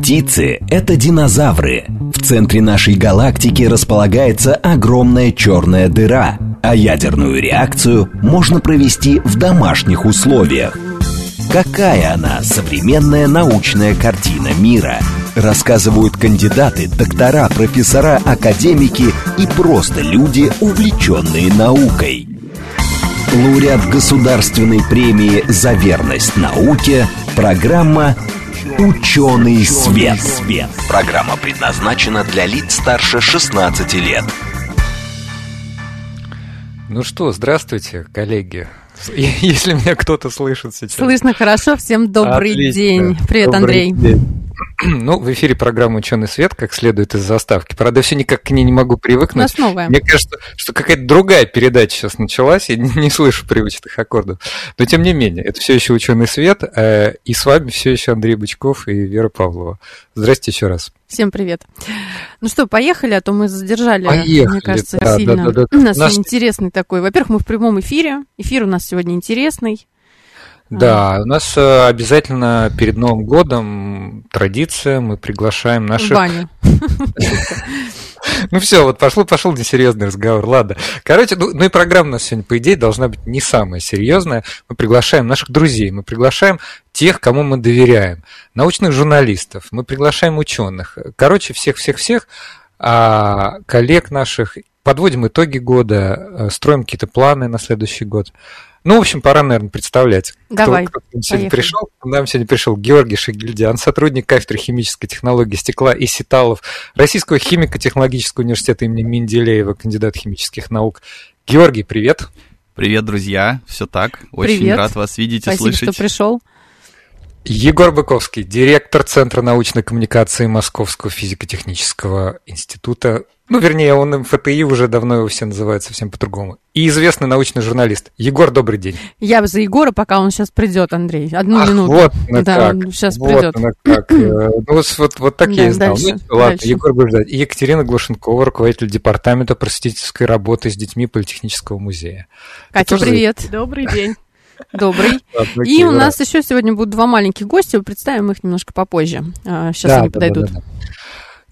Птицы – это динозавры. В центре нашей галактики располагается огромная черная дыра, а ядерную реакцию можно провести в домашних условиях. Какая она современная научная картина мира? Рассказывают кандидаты, доктора, профессора, академики и просто люди, увлеченные наукой. Лауреат государственной премии «За верность науке» программа «Ученый свет». Программа предназначена для лиц старше 16 лет. Ну что, здравствуйте, коллеги. Если меня кто-то слышит сейчас. Слышно хорошо. Всем добрый Отлично. день. Привет, Добрый Андрей. день. Ну, в эфире программа «Ученый свет», как следует из заставки. Правда, все никак к ней не могу У привыкнуть. нас новое. Мне кажется, что какая-то другая передача сейчас началась, я не, не слышу привычных аккордов. Но тем не менее, это все еще ученый свет, э, и с вами все еще Андрей Бычков и Вера Павлова. Здрасте еще раз. Всем привет. Ну что, поехали, а то мы задержали, Поехали, мне кажется, да, сильно. да, да, да. У нас Наш- интересный такой. Во-первых, мы в прямом эфире. Эфир у нас сегодня интересный. Да, у нас э, обязательно перед Новым годом традиция, мы приглашаем наших Ваню. Ну все, вот пошел, пошел несерьезный разговор. Ладно. Короче, ну, ну и программа у нас сегодня, по идее, должна быть не самая серьезная. Мы приглашаем наших друзей, мы приглашаем тех, кому мы доверяем, научных журналистов, мы приглашаем ученых. Короче, всех-всех-всех, а, коллег наших, подводим итоги года, э, строим какие-то планы на следующий год. Ну, в общем, пора, наверное, представлять. кто- Давай, кто к нам сегодня пришел. К нам сегодня пришел Георгий Шагильдян, сотрудник кафедры химической технологии стекла и сеталов Российского химико-технологического университета имени Менделеева, кандидат химических наук. Георгий, привет. Привет, друзья. Все так. Очень Привет. рад вас видеть и Спасибо, слышать. что пришел. Егор Быковский, директор Центра научной коммуникации Московского физико-технического института. Ну, вернее, он МФТИ, уже давно его все называют совсем по-другому. И известный научный журналист. Егор, добрый день. Я за Егора, пока он сейчас придет, Андрей. Одну Ах, минуту. вот на Да, как. он щас вот придет. на как. Э, Ну, вот, вот, так я и знал. дальше, Ну, ладно, дальше. Егор будет ждать. И Екатерина Глушенкова, руководитель департамента просветительской работы с детьми Политехнического музея. Катя, привет. Добрый день. Добрый. И у нас еще сегодня будут два маленьких гостя. Представим их немножко попозже. Сейчас Да, они подойдут.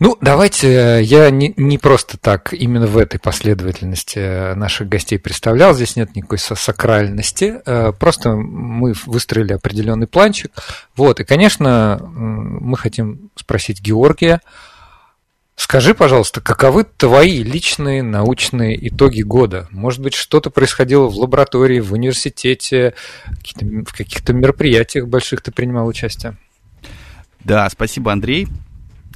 Ну, давайте, э, я не, не просто так именно в этой последовательности э, наших гостей представлял, здесь нет никакой сакральности, э, просто мы выстроили определенный планчик. Вот, и, конечно, мы хотим спросить Георгия, скажи, пожалуйста, каковы твои личные научные итоги года? Может быть, что-то происходило в лаборатории, в университете, в каких-то мероприятиях больших ты принимал участие? Да, спасибо, Андрей.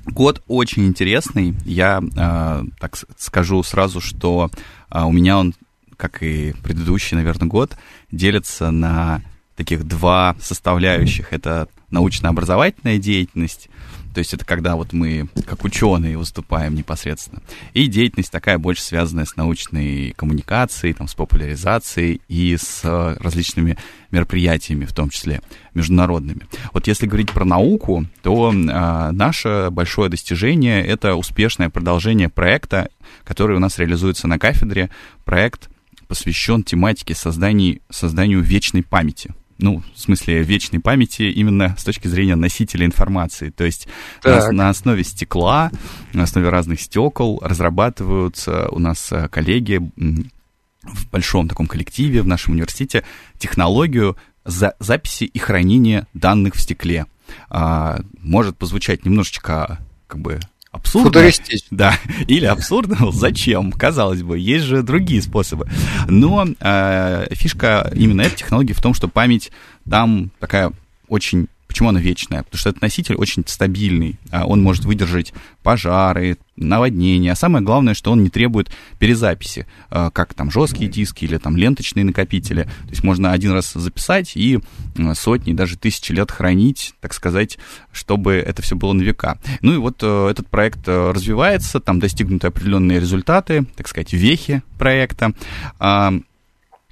Год очень интересный. Я э, так скажу сразу, что э, у меня он, как и предыдущий, наверное, год, делится на таких два составляющих. Это научно-образовательная деятельность, то есть это когда вот мы как ученые выступаем непосредственно, и деятельность такая больше связанная с научной коммуникацией, там, с популяризацией и с э, различными мероприятиями, в том числе международными. Вот если говорить про науку, то э, наше большое достижение это успешное продолжение проекта, который у нас реализуется на кафедре. Проект посвящен тематике создания, созданию вечной памяти. Ну, в смысле вечной памяти именно с точки зрения носителя информации. То есть на, Так. на основе стекла, на основе разных стекол разрабатываются у нас э, коллеги в большом таком коллективе в нашем университете технологию за записи и хранения данных в стекле. А, может позвучать немножечко как бы абсурдно. Футуристично. Да, или абсурдно, зачем? Казалось бы, есть же другие способы. Но э, фишка именно этой технологии в том, что память там такая очень... Почему она вечная? Потому что этот носитель очень стабильный. А Он может выдержать пожары, наводнения. А самое главное, что он не требует перезаписи, э, как там жесткие диски или там ленточные накопители. То есть можно один раз записать и сотни, даже тысячи лет хранить, так сказать, чтобы это все было на века. Ну и вот э, этот проект э, развивается, там достигнуты определенные результаты, так сказать, вехи проекта.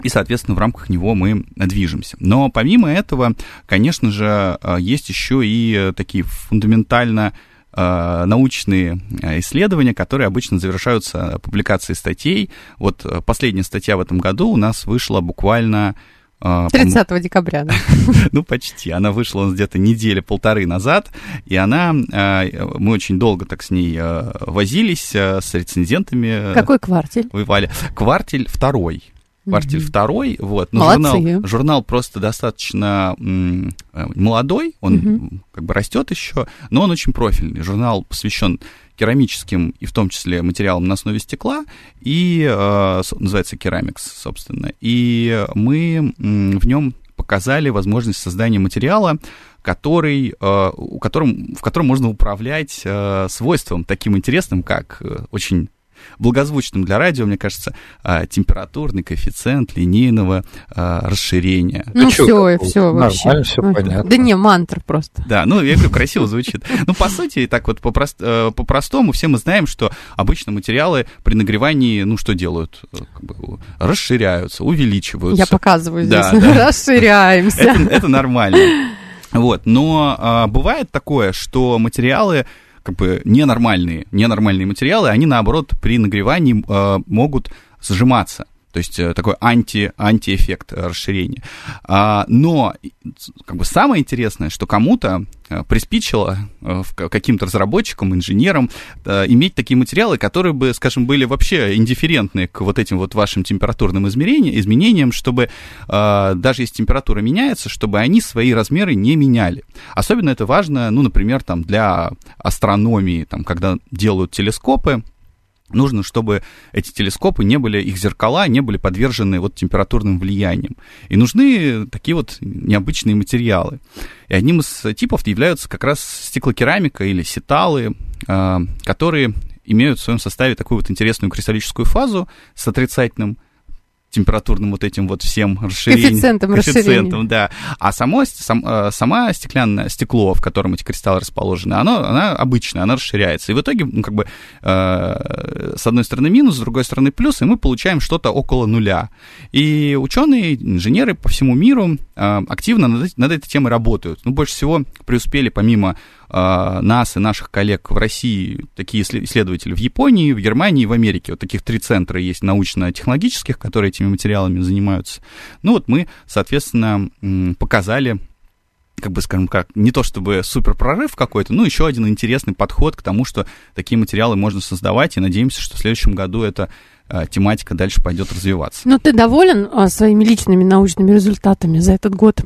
А, и, соответственно, в рамках него мы движемся. Но помимо этого, конечно же, э, есть еще и э, такие фундаментально э, научные э, исследования, которые обычно завершаются публикацией статей. Вот э, последняя статья в этом году у нас вышла буквально 30 а, декабря, да. ну, почти. Она вышла где-то недели полторы назад, и она, а, мы очень долго так с ней а, возились, с рецензентами. Какой квартель? Воевали. Квартель второй. Квартель второй, вот. Но журнал, журнал просто достаточно м, молодой, он угу. как бы растет еще, но он очень профильный. Журнал посвящен керамическим и в том числе материалам на основе стекла, и э, называется керамикс, собственно. И мы в нем показали возможность создания материала, который, э, у котором, в котором можно управлять э, свойством таким интересным, как э, очень благозвучным для радио, мне кажется, а, температурный коэффициент линейного а, расширения. Ну, ну все, все вообще. все понятно. Да не, мантр просто. Да, ну, я говорю, красиво звучит. Ну, по сути, так вот э, по-простому, все мы знаем, что обычно материалы при нагревании, ну, что делают? Бы, расширяются, увеличиваются. Я показываю здесь. Расширяемся. Это, это нормально. Вот, но а, бывает такое, что материалы как бы ненормальные, ненормальные материалы, они, наоборот, при нагревании э, могут сжиматься. То есть э, такой анти, антиэффект расширения. А, но как бы самое интересное, что кому-то э, приспичило э, каким-то разработчикам, инженерам иметь такие материалы, которые бы, скажем, были вообще индифферентны к вот этим вот вашим температурным измерениям, изменениям, чтобы даже если температура меняется, чтобы они свои размеры не меняли. Особенно это важно, ну, например, там для астрономии, там, когда делают телескопы, нужно, чтобы эти телескопы не были, их зеркала не были подвержены вот температурным влияниям. И нужны такие вот необычные материалы. И одним из типов являются как раз стеклокерамика или сеталы, а, которые имеют в своем составе такую вот интересную кристаллическую фазу с отрицательным температурным вот этим вот всем расширением. Коэффициентом, коэффициентом да. А само, сам, э, сама стеклянное стекло, в котором эти кристаллы расположены, оно, она обычная, она расширяется. И в итоге, ну, как бы, э, с одной стороны минус, с другой стороны плюс, и мы получаем что-то около нуля. И ученые, инженеры по всему миру активно над, над этой темой работают. Ну, больше всего преуспели помимо а, нас и наших коллег в России, такие исследователи в Японии, в Германии в Америке. Вот таких три центра есть научно-технологических, которые этими материалами занимаются. Ну вот мы, соответственно, показали как бы, скажем, как, не то чтобы супер прорыв какой-то, но еще один интересный подход к тому, что такие материалы можно создавать, и надеемся, что в следующем году эта а, тематика дальше пойдет развиваться. Но ты доволен а, своими личными научными результатами за этот год?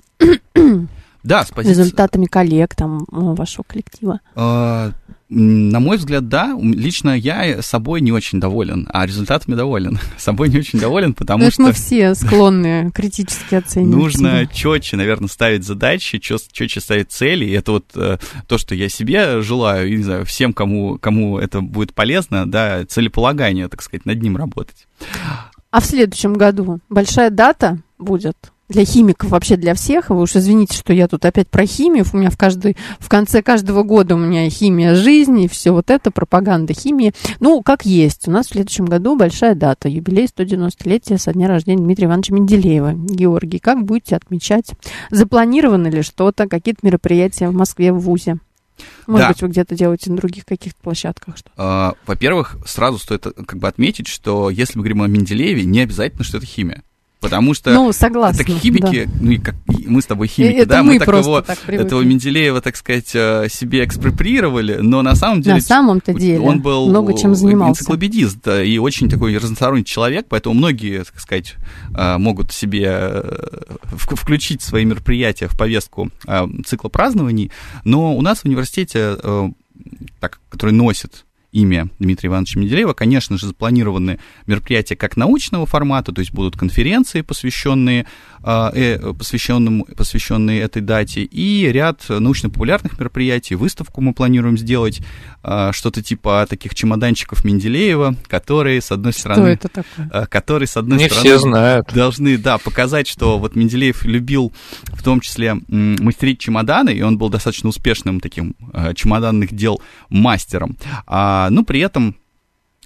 Да, спасибо. Результатами коллег там вашего коллектива. А, на мой взгляд, да. Лично я собой не очень доволен, а результатами доволен. Собой не очень доволен, потому что... мы все склонны критически оценивать Нужно четче, наверное, ставить задачи, четче ставить цели. И это вот э, то, что я себе желаю, и, не знаю, всем, кому, кому это будет полезно, да, целеполагание, так сказать, над ним работать. А в следующем году большая дата будет для химиков, вообще для всех. Вы уж извините, что я тут опять про химию. У меня в, каждый, в конце каждого года у меня химия жизни, все вот это, пропаганда химии. Ну, как есть. У нас в следующем году большая дата. Юбилей 190-летия со дня рождения Дмитрия Ивановича Менделеева. Георгий, как будете отмечать? Запланировано ли что-то, какие-то мероприятия в Москве, в ВУЗе? Может да. быть, вы где-то делаете на других каких-то площадках что-то? А, во-первых, сразу стоит как бы отметить, что если мы говорим о Менделееве, не обязательно, что это химия. Потому что ну, согласна, так химики, да. ну как мы с тобой химики, это да, мы, мы так его, так этого Менделеева, так сказать, э, себе экспроприировали, но на самом деле... На самом-то деле он был много чем занимался. энциклопедист и очень такой разносторонний человек, поэтому многие, так сказать, э, могут себе э, включить свои мероприятия в повестку цикла празднований, но у нас в университете, так, который носит имя Дмитрия Ивановича Менделеева. Конечно же, запланированы мероприятия как научного формата, то есть будут конференции, посвященные, а, э, посвященным, посвященные этой дате, и ряд научно-популярных мероприятий. Выставку мы планируем сделать, а, что-то типа таких чемоданчиков Менделеева, которые, с одной стороны... Что это такое? А, которые, с одной Не стороны... все знают. Должны, да, показать, что вот Менделеев любил в том числе мастерить чемоданы, и он был достаточно успешным таким чемоданных дел мастером. А а, ну, при этом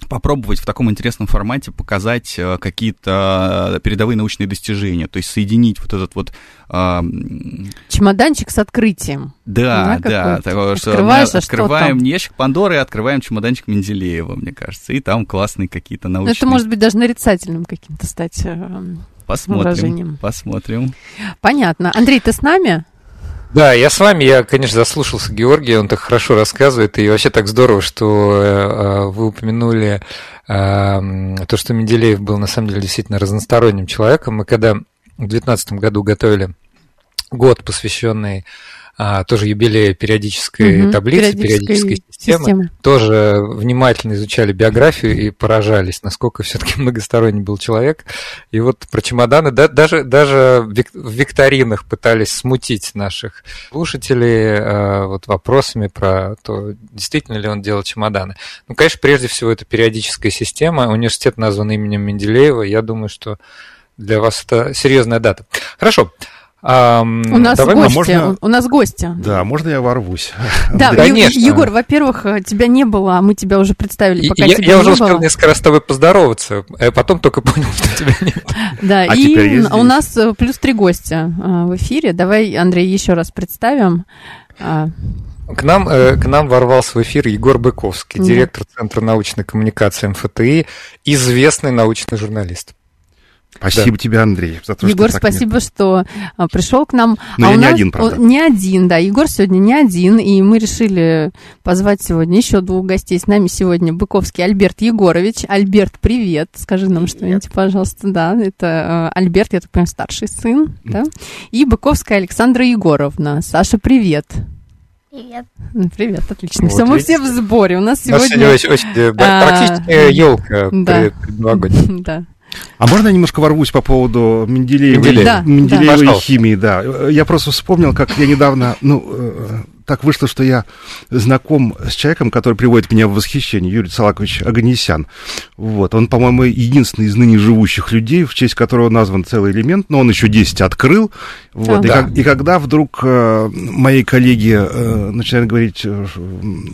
попробовать в таком интересном формате показать э, какие-то передовые научные достижения, то есть соединить вот этот вот... Э, Чемоданчик с открытием. Да, да, такое, что мы а открываем не ящик Пандоры, а открываем чемоданчик Менделеева, мне кажется, и там классные какие-то научные... Ну, это может быть даже нарицательным каким-то стать э, посмотрим. выражением. Посмотрим. Понятно. Андрей, ты с нами? Да, я с вами, я, конечно, заслушался Георгия, он так хорошо рассказывает, и вообще так здорово, что э, вы упомянули э, то, что Менделеев был на самом деле действительно разносторонним человеком. Мы когда в 2019 году готовили год, посвященный а, тоже юбилея периодической Мгм, таблицы, периодической периодической системы, системы. тоже внимательно изучали биографию и поражались, насколько все-таки многосторонний был человек. И вот про чемоданы, да, даже, даже в вик- в викторинах пытались смутить наших слушателей э, вот вопросами про то, действительно ли он делал чемоданы. Ну, конечно, прежде всего, это периодическая система. Университет назван именем Менделеева. Я думаю, что для вас это серьезная дата. Хорошо. Ам, У нас давай гости. можно- У нас гости. Да, можно я ворвусь? Да, конечно. Егор, во-первых, э, тебя не было, а мы тебя уже представили, пока я, тебя я не уже было. успел несколько раз с тобой поздороваться, а потом только понял, что тебя нет. Да, А и у нас э, плюс три гостя в эфире. Давай, Андрей, еще раз представим. А, К нам, к нам ворвался в эфир Егор Быковский, директор Центра научной коммуникации МФТИ, известный научный журналист. Спасибо тебе, Андрей, за то, Егор, что спасибо, что а, пришел к нам. Но а я у не нас- один, правда. Не один, да. Егор сегодня не один, и мы решили позвать сегодня еще двух гостей. С нами сегодня Быковский Альберт Егорович. Альберт, привет. Скажи нам что-нибудь, пожалуйста. Да, это э, Альберт, я так понимаю, старший сын, да? И Быковская Александра Егоровна. Саша, привет. Привет. Ну, Привет, отлично. Вот Все, мы видите? все в сборе. У нас У нас сегодня... очень, очень, э, а, практически елка да. предновогодняя. Да. А можно я немножко ворвусь по поводу Менделеева, Менделеева. Да, Менделеева да. химии, да. Я просто вспомнил, как я недавно, ну, э, так вышло, что я знаком с человеком, который приводит меня в восхищение, Юрий Салакович Аганесян. Вот, он, по-моему, единственный из ныне живущих людей, в честь которого назван целый элемент, но он еще 10 открыл. Вот, и, Да. как- и когда вдруг э, мои коллеги э, начинают говорить э,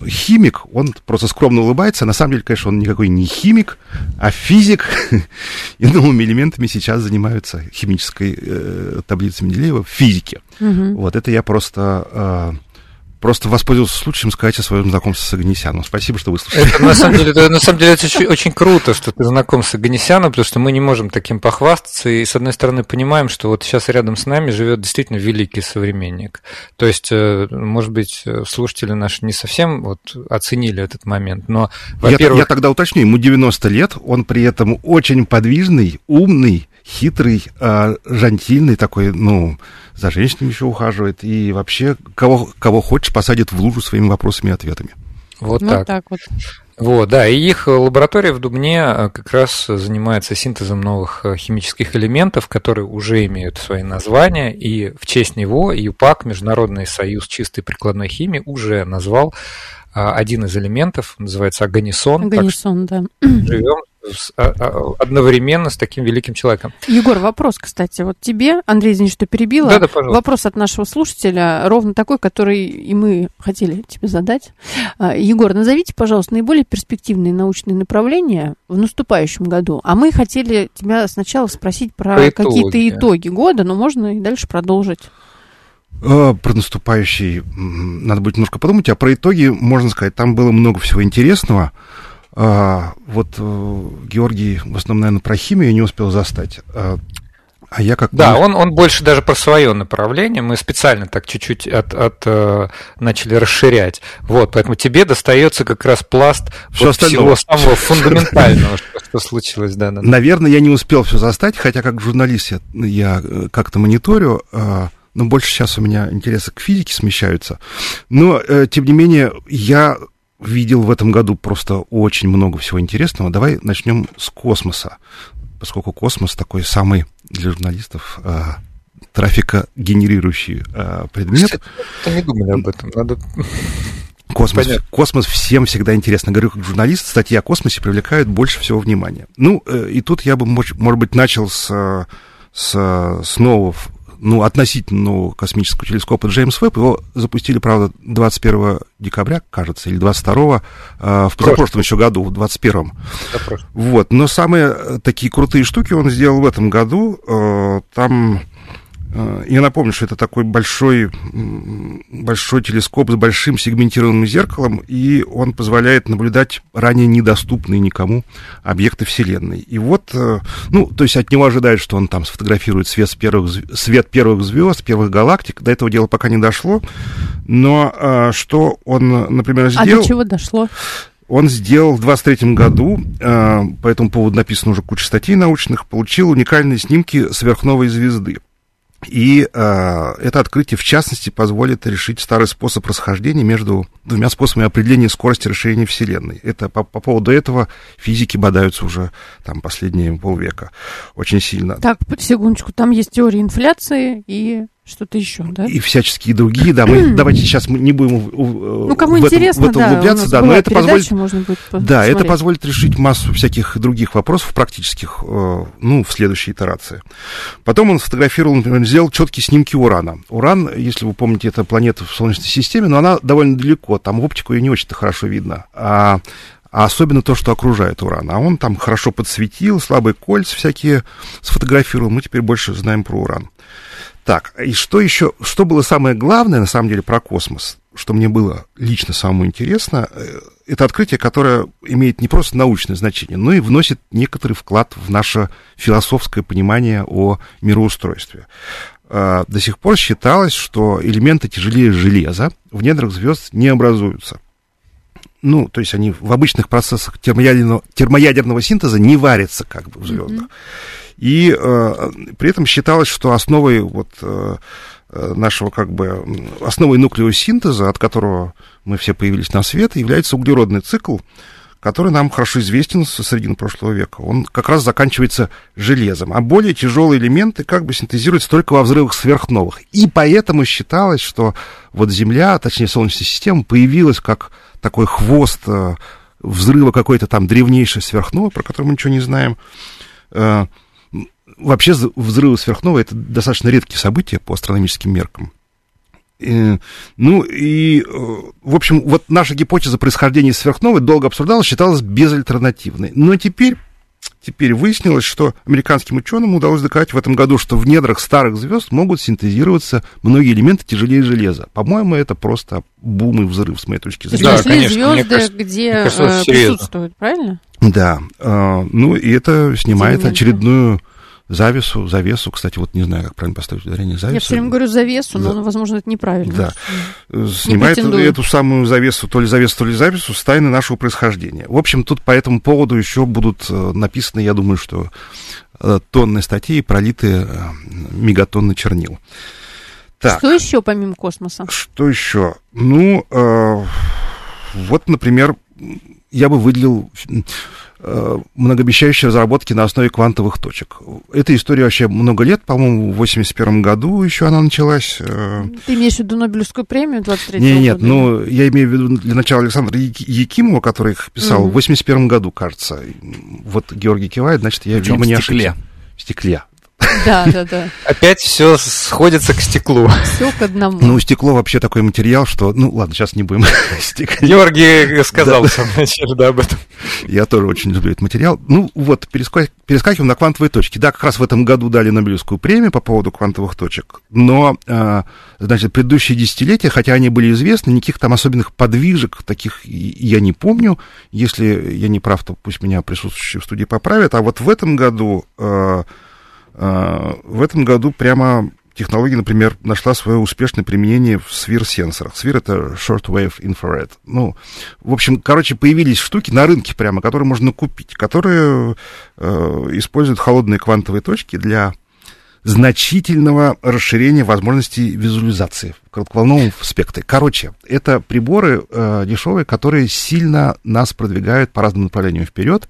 химик, он просто скромно улыбается. На самом деле, конечно, он никакой не химик, а физик. И новыми элементами сейчас занимаются химической э, таблицей Менделеева в физике. Вот это я просто, э, просто воспользовался случаем сказать о своем знакомстве с Агнесяном. Спасибо, что выслушали. Это на самом деле, это, на самом деле это очень, очень круто, что ты знаком с Аганесяном, потому что мы не можем таким похвастаться, и с одной стороны понимаем, что вот сейчас рядом с нами живет действительно великий современник. То есть, э, может быть, слушатели наши не совсем вот оценили этот момент, но, Я, во-первых, я тогда уточню, ему 90 лет, он при этом очень подвижный, умный, хитрый, э, жантильный такой, ну, за женщинами еще ухаживает, и вообще кого, кого хочешь посадит в лужу своими вопросами и ответами. вот Ну, так. так вот. Вот, да, и их лаборатория в Дубне э, как раз занимается синтезом новых э, химических элементов, которые уже имеют свои названия, и в честь него ЮПАК, Международный союз чистой прикладной химии, уже назвал а, один из элементов, называется аганисон, так Аганисон, да. живем с- а- а- одновременно с таким великим человеком. Егор, вопрос, кстати, вот тебе, Андрей, извини, что перебила. Да-да, пожалуйста. Вопрос от нашего слушателя, ровно такой, который и мы хотели тебе задать. А, Егор, назовите, пожалуйста, наиболее перспективные научные направления в наступающем году. А мы хотели тебя сначала спросить про, Про какие-то итоги. года, но можно и дальше продолжить. Э, Про наступающий надо будет немножко подумать, а про итоги, можно сказать, там было много всего интересного. А, Вот э, Георгий в основном, наверное, про химию не успел застать. А а я как... Да, он, он больше даже про свое направление. Мы специально так чуть-чуть от, от, э, начали расширять. Вот, поэтому тебе достается как раз пласт Всё вот всего самого фундаментального, что, что случилось, да, да. Наверное, я не успел все застать, хотя как журналист я, я э, как-то мониторю, а, но больше сейчас у меня интересы к физике смещаются. Но, э, тем не менее, я видел в этом году просто очень много всего интересного. Давай начнем с космоса, поскольку космос такой самый для журналистов а, трафикогенерирующий а, предмет. Кстати, не думали об этом. Надо... Космос, Понятно. космос всем всегда интересно. Говорю, как журналист, статьи о космосе привлекают больше всего внимания. Ну, э, и тут я бы, мож- может быть, начал с, э, с, с нового, ну, относительно нового космического телескопа Джеймс Веб. Его запустили, правда, 21 декабря, кажется, или 22 э, в позапрошлом еще году, в 21 Вопрос. вот, но самые э, такие крутые штуки он сделал в этом году. Э, Там я напомню, что это такой большой, большой телескоп с большим сегментированным зеркалом, и он позволяет наблюдать ранее недоступные никому объекты Вселенной. И вот, э, ну, то есть от него ожидают, что он там сфотографирует свет, с первых, свет первых звезд, первых галактик. До этого дела пока не дошло. Но э, что он, например, сделал... А до чего дошло? Он сделал в 23 году, по этому поводу написано уже куча статей научных, получил уникальные снимки сверхновой звезды. И э, это открытие, в частности, позволит решить старый способ расхождения между двумя способами определения скорости расширения Вселенной. Это по, по поводу этого физики бодаются уже там последние полвека очень сильно. Так, секундочку, там есть теория инфляции и что-то еще, да? И всяческие другие, да. Мы давайте сейчас мы не будем ну, кому в интересно, этом, в это углубляться, да, но это позволит, можно будет да, это позволит решить массу всяких других вопросов практических, э, ну, в следующей итерации. Потом он сфотографировал, например, сделал четкие снимки Урана. Уран, если вы помните, это планета в Солнечной системе, но она довольно далеко, там оптику ее не очень-то хорошо видно. А а особенно то, что окружает уран. А он там хорошо подсветил, слабые кольца всякие сфотографировал. Мы теперь больше знаем про уран. Так, и что еще, что было самое главное, на самом деле, про космос, что мне было лично самому интересно, э, это открытие, которое имеет не просто научное значение, но и вносит некоторый вклад в наше философское понимание о мироустройстве. Э, до сих пор считалось, что элементы тяжелее железа в недрах звезд не образуются. Ну, то есть они в обычных процессах термоядерного, термоядерного синтеза не варятся как бы в звездах. Mm-hmm. И э, при этом считалось, что основой вот, э, э, нашего как бы основой нуклеосинтеза, от которого мы все появились на свет, является углеродный цикл, который нам хорошо известен со середины прошлого века. Он как раз заканчивается железом, а более тяжелые элементы как бы синтезируются только во взрывах сверхновых. И поэтому считалось, что вот Земля, точнее Солнечная система, появилась как такой хвост э, взрыва какой-то там древнейшей сверхновой, про которую мы ничего не знаем, э, вообще взрывы сверхновой это достаточно редкие события по астрономическим меркам. И, ну и, э, в общем, вот наша гипотеза происхождения сверхновой долго обсуждалась, считалась безальтернативной. Но теперь, теперь выяснилось, что американским ученым удалось доказать в этом году, что в недрах старых звезд могут синтезироваться многие элементы тяжелее железа. По-моему, это просто бум и взрыв, с моей точки зрения. Да, конечно. звезды, кажется, где кажется, э, присутствуют, правильно? Да. Э, ну и это снимает очередную завесу, завесу, кстати, вот не знаю, как правильно поставить ударение, завесу. Я все время говорю завесу, но, да. возможно, это неправильно. Да. Не Снимает эту самую завесу, то ли завесу, то ли завесу с тайны нашего происхождения. В общем, тут по этому поводу еще будут э, написаны, я думаю, что э, тонны статей, пролиты э, мегатонны чернил. Так. Что еще помимо космоса? Что еще? Ну, э, вот, например, я бы выделил Э, многообещающие разработки на основе квантовых точек. Эта история вообще много лет, по-моему, в 81 году еще она началась. Э. Ты имеешь в виду Нобелевскую премию 23 Нет, нет, ну, я имею в виду для начала Александра Якимова, который их писал угу. в 81 году, кажется. Вот Георгий кивает, значит, я, видимо, не ошибся. В стекле. Да, да, да. Опять все сходится к стеклу. Все к одному. Ну, стекло вообще такой материал, что... Ну, ладно, сейчас не будем Георгий сказал да. в самом начале, да, об этом. Я тоже очень люблю этот материал. Ну, вот, перескакиваем на квантовые точки. Да, как раз в этом году дали Нобелевскую премию по поводу квантовых точек, но, а, значит, предыдущие десятилетия, хотя они были известны, никаких там особенных подвижек таких я не помню. Если я не прав, то пусть меня присутствующие в студии поправят. А вот в этом году а, в этом году прямо технология, например, нашла свое успешное применение в свир-сенсорах. Свир — это short-wave infrared. Ну, в общем, короче, появились штуки на рынке прямо, которые можно купить, которые э, используют холодные квантовые точки для значительного расширения возможностей визуализации коротковолновом спектре. Короче, это приборы э, дешевые, которые сильно нас продвигают по разным направлениям вперед.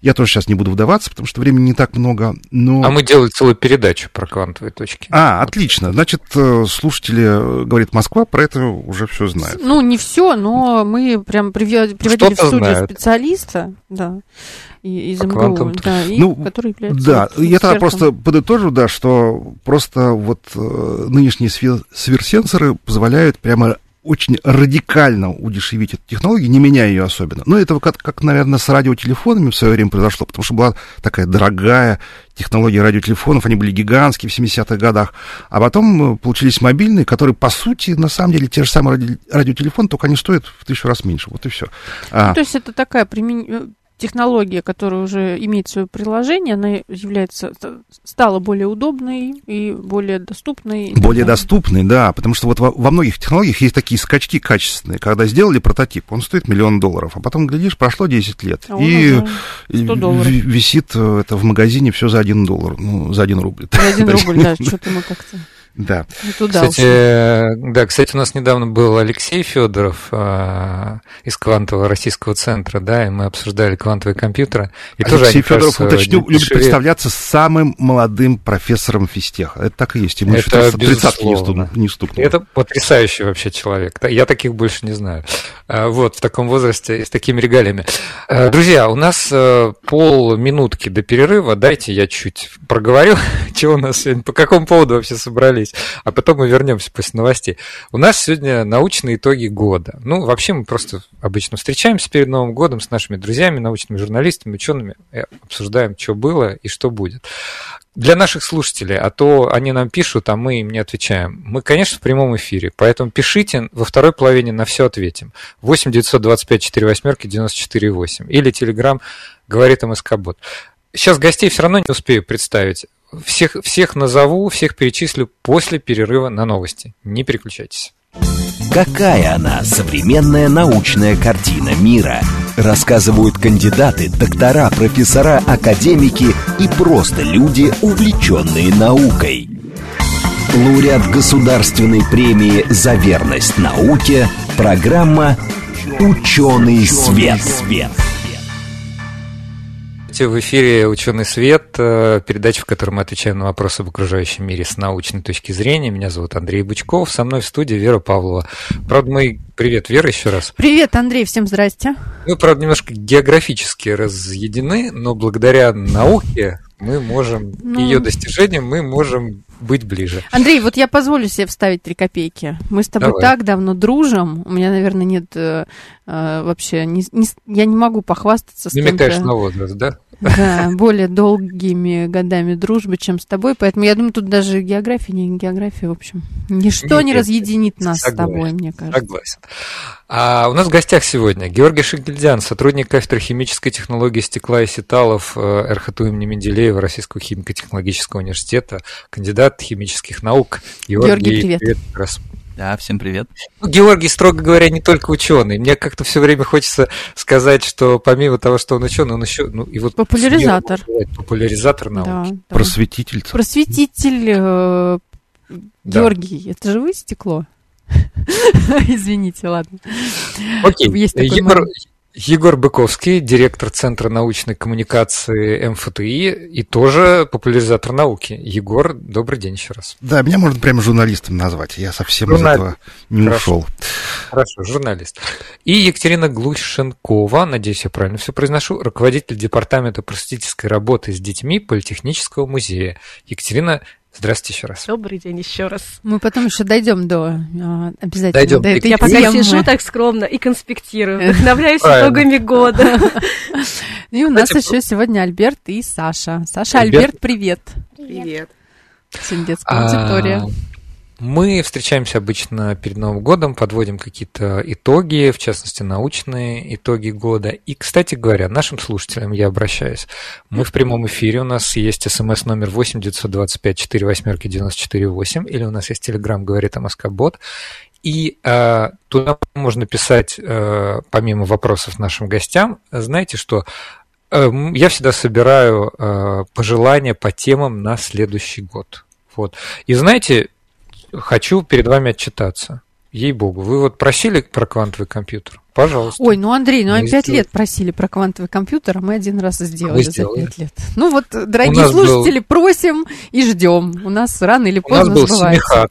Я тоже сейчас не буду вдаваться, потому что времени не так много, но... А мы делали целую передачу про квантовые точки. А, отлично. Значит, э, слушатели, э, говорит Москва, про это уже все знают. Ну, не все, но мы прям приводили в студию знают. специалиста, да, из МГУ, да, и, ну, который является... Да, я тогда просто подытожу, да, что просто вот э, нынешние сверхсенсоры позволяют прямо очень радикально удешевить эту технологию, не меняя ее особенно. Но это как, как, наверное, с радиотелефонами в свое время произошло, потому что была такая дорогая технология радиотелефонов, они были гигантские в 70-х годах, а потом э, получились мобильные, которые, по сути, на самом деле, те же самые ради... радиотелефоны, только они стоят в тысячу раз меньше, вот и все. А... Ну, то есть это такая примен технология, которая уже имеет свое приложение, она является, стала более удобной и более доступной. Более доступной, да, потому что вот во, во многих технологиях есть такие скачки качественные. Когда сделали прототип, он стоит миллион долларов, а потом, глядишь, прошло 10 лет, а и висит э, это в магазине все за один доллар, ну, за один рубль. За один рубль, да, что-то мы как-то... Да. туда кстати, э, да, кстати, у нас недавно был Алексей Федоров а, из квантового российского центра, да, и мы обсуждали квантовые компьютеры. И Алексей тоже, Федоров, кажется, уточню, дешевее... любит представляться самым молодым профессором физтеха. Это так и есть. Ему Это тридцатки не, не стукнуло. Это потрясающий вообще человек. Я таких больше не знаю. А, вот, в таком возрасте и с такими регалиями. А, друзья, у нас э, полминутки до перерыва. Дайте я чуть проговорю, чего у нас сегодня, по какому поводу вообще собрались остановились, а потом мы вернемся после новостей. У нас сегодня научные итоги года. Ну, вообще мы просто обычно встречаемся перед Новым годом с нашими друзьями, научными журналистами, учеными, и обсуждаем, что было и что будет. Для наших слушателей, а то они нам пишут, а мы им не отвечаем. Мы, конечно, в прямом эфире, поэтому пишите, во второй половине на все ответим. 8 925 4 восьмерки 94 8 или Телеграм говорит МСК-бот. Сейчас гостей все равно не успею представить. Всех, всех назову, всех перечислю после перерыва на новости. Не переключайтесь. Какая она, современная научная картина мира? Рассказывают кандидаты, доктора, профессора, академики и просто люди, увлеченные наукой. Лауреат Государственной премии «За верность науке» программа «Ученый свет». свет. Здравствуйте, в эфире «Ученый свет», э, передача, в которой мы отвечаем на вопросы об окружающем мире с научной точки зрения. Меня зовут Андрей Бычков, со мной в студии Вера Павлова. Правда, мы... Привет, Вера, еще раз. Привет, Андрей, всем здрасте. Мы, правда, немножко географически разъединены, но благодаря науке мы можем, ну... ее достижениям мы можем быть ближе. Андрей, вот я позволю себе вставить три копейки. Мы с тобой Давай. так давно дружим. У меня, наверное, нет э, э, вообще... Не, не, я не могу похвастаться. Не метаешь на возраст, да? Да, более долгими годами дружбы, чем с тобой. Поэтому я думаю, тут даже география, не география, в общем. Ничто Нет, не разъединит нас согласен, с тобой, мне кажется. Согласен. А у нас в гостях сегодня Георгий Шигельдян, сотрудник кафедры химической технологии стекла и сеталов э, РХТУ имени Менделеева Российского химико-технологического университета, кандидат химических наук. Георгий, Георгий привет. привет. Да, всем привет. Ну, Георгий, строго говоря, не только ученый. Мне как-то все время хочется сказать, что помимо того, что он ученый, он еще ну, и вот популяризатор. Популяризатор науки. Да, да. Просветитель. Просветитель. Э, Георгий, да. это же вы стекло? Извините, ладно. Окей. Есть такой Егор, Егор Быковский, директор Центра научной коммуникации МФТИ и тоже популяризатор науки. Егор, добрый день еще раз. Да, меня можно прямо журналистом назвать. Я совсем Журнал... из этого не Хорошо. ушел. Хорошо, журналист. И Екатерина Глущенкова, надеюсь, я правильно все произношу, руководитель департамента просветительской работы с детьми Политехнического музея. Екатерина, Здравствуйте еще раз. Добрый день еще раз. Мы потом еще дойдем до а, обязательно. Дойдем. До этой Я пока сижу так скромно и конспектирую, вдохновляюсь итогами года. И у нас еще сегодня Альберт и Саша. Саша, Альберт, привет. Привет. Всем детская аудитория. Мы встречаемся обычно перед Новым годом, подводим какие-то итоги, в частности, научные итоги года. И, кстати говоря, нашим слушателям я обращаюсь. Мы в прямом эфире, у нас есть смс номер 8 925 4 восьмерки 94 8, или у нас есть телеграм, говорит МСК-бот. И э, туда можно писать, э, помимо вопросов нашим гостям, знаете что, э, я всегда собираю э, пожелания по темам на следующий год. Вот. И знаете, хочу перед вами отчитаться. Ей-богу, вы вот просили про квантовый компьютер? Пожалуйста. Ой, ну, Андрей, ну, они пять лет просили про квантовый компьютер, а мы один раз сделали за пять лет. Ну, вот, дорогие слушатели, был... просим и ждем. У нас рано или поздно У нас был сбывается.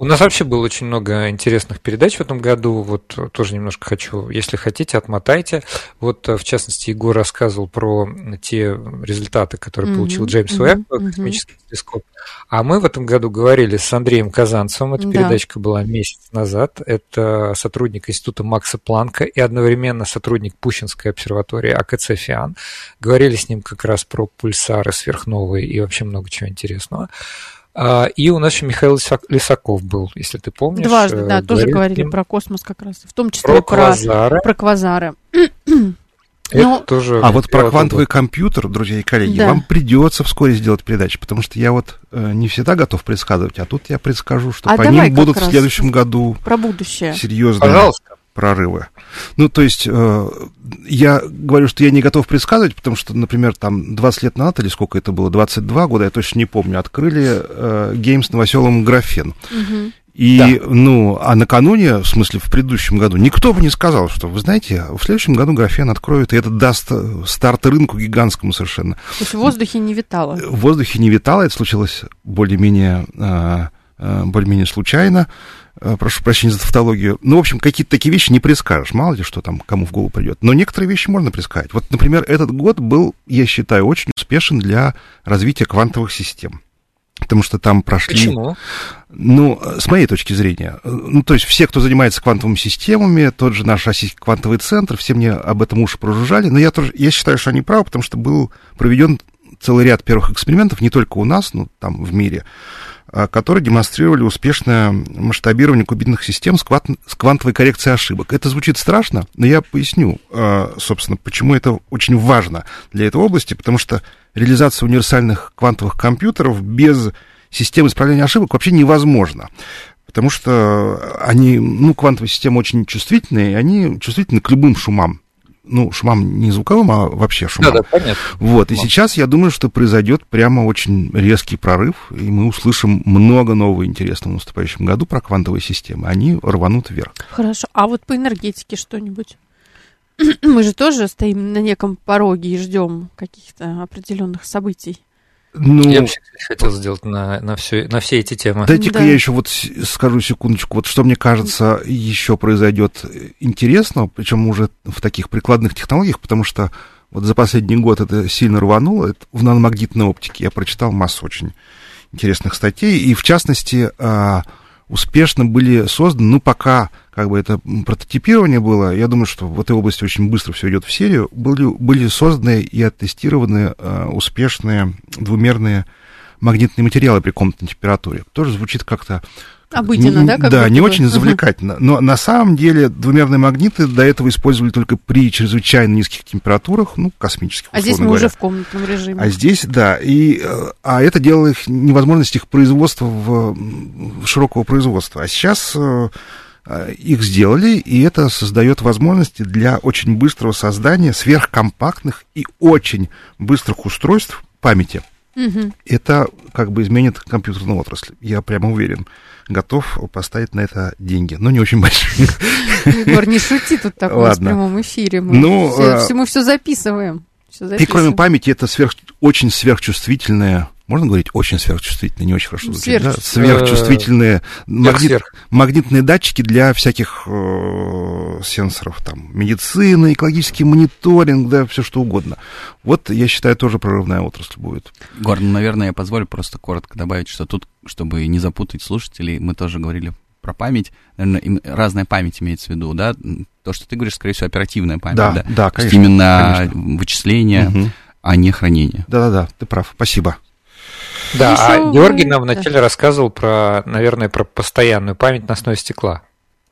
У нас вообще было очень много интересных передач в этом году. Вот тоже немножко хочу, если хотите, отмотайте. Вот, в частности, Егор рассказывал про те результаты, которые mm-hmm. получил Джеймс mm-hmm. Уэбб, космический mm-hmm. телескоп. А мы в этом году говорили с Андреем Казанцевым. Эта да. передачка была месяц назад. Это сотрудник Института Макса Планка и одновременно сотрудник Пущинской обсерватории АКЦ ФИАН. Говорили с ним как раз про пульсары сверхновые и вообще много чего интересного. А, и у нас еще Михаил Лисаков был, если ты помнишь. Дважды, э, да, тоже говорили про космос как раз. В том числе про, про квазары. Про квазары. Это Но... тоже а вот про квантовый года. компьютер, друзья и коллеги, да. вам придется вскоре сделать передачу, потому что я вот э, не всегда готов предсказывать, а тут я предскажу, что а по ним будут в следующем году про будущее. серьезные Пожалуйста. прорывы. Ну, то есть, э, я говорю, что я не готов предсказывать, потому что, например, там 20 лет назад, или сколько это было, 22 года, я точно не помню, открыли э, Гейм с Новоселовым графен. Угу. И, да. ну, а накануне, в смысле, в предыдущем году, никто бы не сказал, что, вы знаете, в следующем году графен откроет, и это даст старт рынку гигантскому совершенно. То есть в воздухе не витало? В воздухе не витало, это случилось более-менее а, а, более-менее случайно. Э, прошу прощения за тавтологию. Ну, в общем, какие-то такие вещи не предскажешь. Мало ли, что там кому в голову придет. Но некоторые вещи можно предсказать. Вот, например, этот год был, я считаю, очень успешен для развития квантовых систем. Потому что там прошли... Почему? Ну, с моей точки зрения. Ну, то есть все, кто занимается квантовыми системами, тот же наш российский квантовый центр, все мне об этом уши прожужжали. Но я тоже, я считаю, что они правы, потому что был проведен целый ряд первых экспериментов, не только у нас, но там в мире, которые демонстрировали успешное масштабирование кубитных систем с, квантовой коррекцией ошибок. Это звучит страшно, но я поясню, а, собственно, почему это очень важно для этой области, потому что реализация универсальных квантовых компьютеров без системы исправления ошибок вообще невозможна. Потому что они, ну, квантовые системы очень чувствительные, и они чувствительны к любым шумам ну, шумам не звуковым, а вообще шумам. Да, да, понятно. Вот, и сейчас я думаю, что произойдет прямо очень резкий прорыв, и мы услышим много нового интересного в наступающем году про квантовые системы. Они рванут вверх. Хорошо. А вот по энергетике что-нибудь? Мы же тоже стоим на неком пороге и ждем каких-то определенных событий. Ну, я вообще хотел сделать на, на, все, на все эти темы. Дайте-ка да. я еще вот скажу секундочку, вот что мне кажется еще произойдет интересного, причем уже в таких прикладных технологиях, потому что вот за последний год это сильно рвануло. Это в наномагнитной оптике я прочитал массу очень интересных статей, и в частности а, успешно были созданы, ну, пока как бы это прототипирование было, я думаю, что в этой области очень быстро все идет в серию, были, были созданы и оттестированы э, успешные двумерные магнитные материалы при комнатной температуре. Тоже звучит как-то Обыденно, да? Как да, не очень завлекательно. Но на самом деле двумерные магниты до этого использовали только при чрезвычайно низких температурах, ну, космических, А здесь мы говоря. уже в комнатном режиме. А здесь, да. И, э, а это делало их невозможность их производства в, в широкого производства. А сейчас э, их сделали, и это создает возможности для очень быстрого создания сверхкомпактных и очень быстрых устройств памяти. Угу. Это как бы изменит компьютерную отрасль, я прямо уверен готов поставить на это деньги, но не очень большие. Егор, не шути тут так в прямом эфире. Мы, ну, все, а... мы все записываем. Все записываем. И кроме памяти, это сверх, очень сверхчувствительная можно говорить очень сверхчувствительные, не очень хорошо звучит, Сверх... да? Сверхчувствительные магнит... магнитные датчики для всяких э, сенсоров, там, медицины, экологический мониторинг, да, все что угодно. Вот, я считаю, тоже прорывная отрасль будет. Горн, ну, наверное, я позволю просто коротко добавить, что тут, чтобы не запутать слушателей, мы тоже говорили про память, наверное, разная память имеется в виду, да? То, что ты говоришь, скорее всего, оперативная память, да? Да, да конечно. именно конечно. вычисление, угу. а не хранение. Да-да-да, ты прав, спасибо. Да, а Георгий нам вначале да. рассказывал про, наверное, про постоянную память на основе стекла.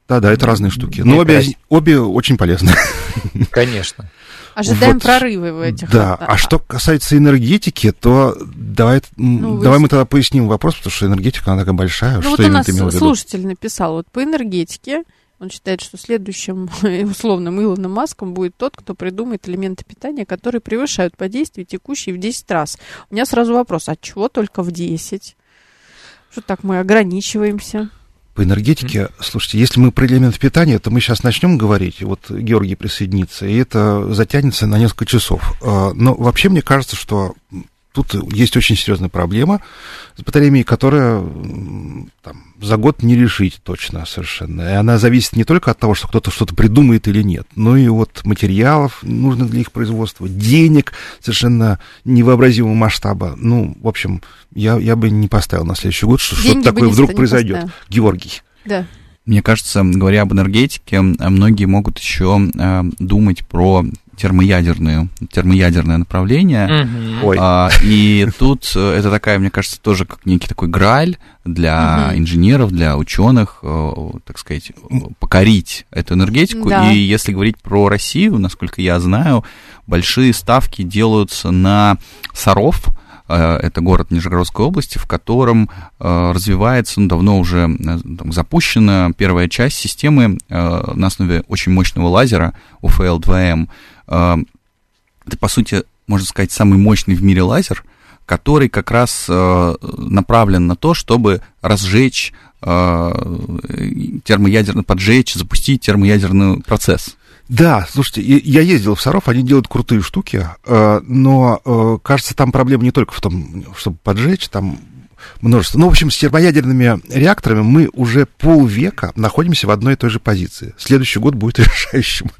Да, да, это разные штуки. Но обе, обе очень полезны. Конечно. Ожидаем вот, прорывы в этих. Да, а что касается энергетики, то давай, ну, давай вы... мы тогда поясним вопрос, потому что энергетика, она такая большая. Ну, что вот у нас слушатель написал, вот по энергетике он считает, что следующим условным Илоном Маском будет тот, кто придумает элементы питания, которые превышают по действию текущие в 10 раз. У меня сразу вопрос, а чего только в 10? Что так мы ограничиваемся? По энергетике, mm-hmm. слушайте, если мы про элементы питания, то мы сейчас начнем говорить, вот Георгий присоединится, и это затянется на несколько часов. А, но вообще мне кажется, что тут есть очень серьезная проблема с батареями, которая там, за год не решить точно совершенно. И она зависит не только от того, что кто-то что-то придумает или нет, но и от материалов, нужных для их производства, денег совершенно невообразимого масштаба. Ну, в общем, я, я бы не поставил на следующий год, что что-то такое вдруг произойдет. Поставил. Георгий. Да. Мне кажется, говоря об энергетике, многие могут еще э, думать про термоядерную, термоядерное направление. Mm-hmm. А, и тут э, это такая, мне кажется, тоже как некий такой граль для mm-hmm. инженеров, для ученых, э, так сказать, покорить эту энергетику. Да. И если говорить про Россию, насколько я знаю, большие ставки делаются на Саров, Э, это город Нижегородской области, в котором развивается, ну, давно уже там, запущена первая часть системы на основе очень мощного лазера UFL-2M. Это, по сути, можно сказать, самый мощный в мире лазер, который как раз направлен на то, чтобы разжечь термоядерный, поджечь, запустить термоядерный процесс. Да, слушайте, я ездил в Саров, они делают крутые штуки, э, но, э, кажется, там проблема не только в том, чтобы поджечь, там множество. Ну, в общем, с термоядерными реакторами мы уже полвека находимся в одной и той же позиции. Следующий год будет решающим.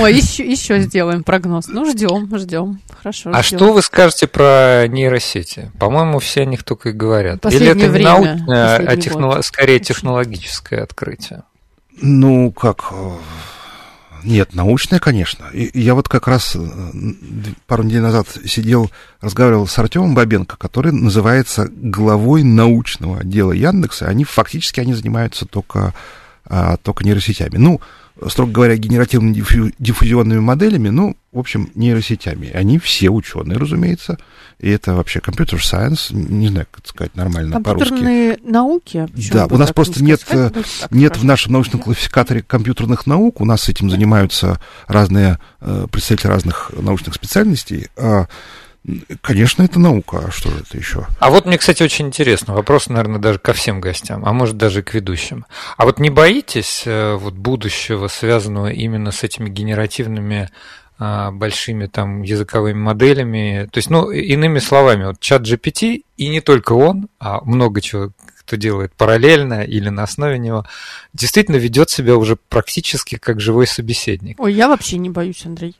Ой, еще, еще сделаем прогноз. Ну, ждем, ждем. Хорошо. А ждем. что вы скажете про нейросети? По-моему, все о них только и говорят. Последнее Или это время, не научное, а технолог... скорее технологическое открытие? Ну, как э, нет, научная, конечно. И я вот как раз э, пару недель назад сидел, разговаривал с Артемом Бабенко, который называется главой научного отдела Яндекса. Они фактически они занимаются только, а, только нейросетями. Ну, строго говоря, генеративными диффузионными моделями, ну, в общем, нейросетями. Они все ученые, разумеется. И это вообще компьютер science, не знаю, как сказать нормально по-русски. Компьютерные науки? Да, у нас просто нет, сказать, э, нет в нашем научном классификаторе компьютерных наук. У нас этим занимаются разные э, представители разных научных специальностей. Конечно, это наука, а что же это еще? А вот мне, кстати, очень интересно, вопрос, наверное, даже ко всем гостям, а может даже к ведущим. А вот не боитесь э, вот будущего, связанного именно с этими генеративными а, большими там языковыми моделями? То есть, ну, иными словами, вот чат GPT, и не только он, а много чего кто делает параллельно или на основе него, действительно ведет себя уже практически как живой собеседник. Ой, я вообще не боюсь, Андрей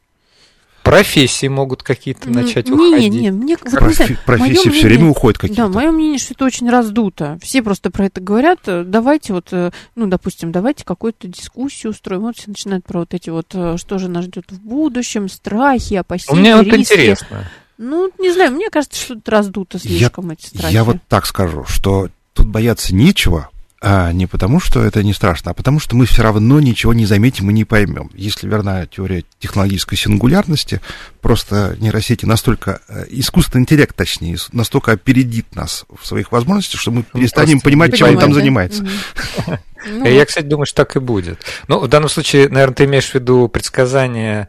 профессии могут какие-то начать не, уходить. Не, не, мне вот, Профи- знаю, профессии все время уходят какие-то. Да, мое мнение, что это очень раздуто. Все просто про это говорят. Давайте вот, э, ну, допустим, давайте какую-то дискуссию устроим. Вот все начинают про вот эти вот, э, что же нас ждет в будущем, страхи, опасения, Мне риски. вот интересно. Ну, не знаю, мне кажется, что это раздуто слишком, я, эти страхи. Я вот так скажу, что тут бояться нечего, а не потому, что это не страшно, а потому, что мы все равно ничего не заметим и не поймем. Если верна теория технологической сингулярности, просто нейросети настолько, э, искусственный интеллект, точнее, настолько опередит нас в своих возможностях, что мы ну, перестанем понимать, чем он там да? занимается. Ну, Я, кстати, думаю, что так и будет. Ну, в данном случае, наверное, ты имеешь в виду предсказание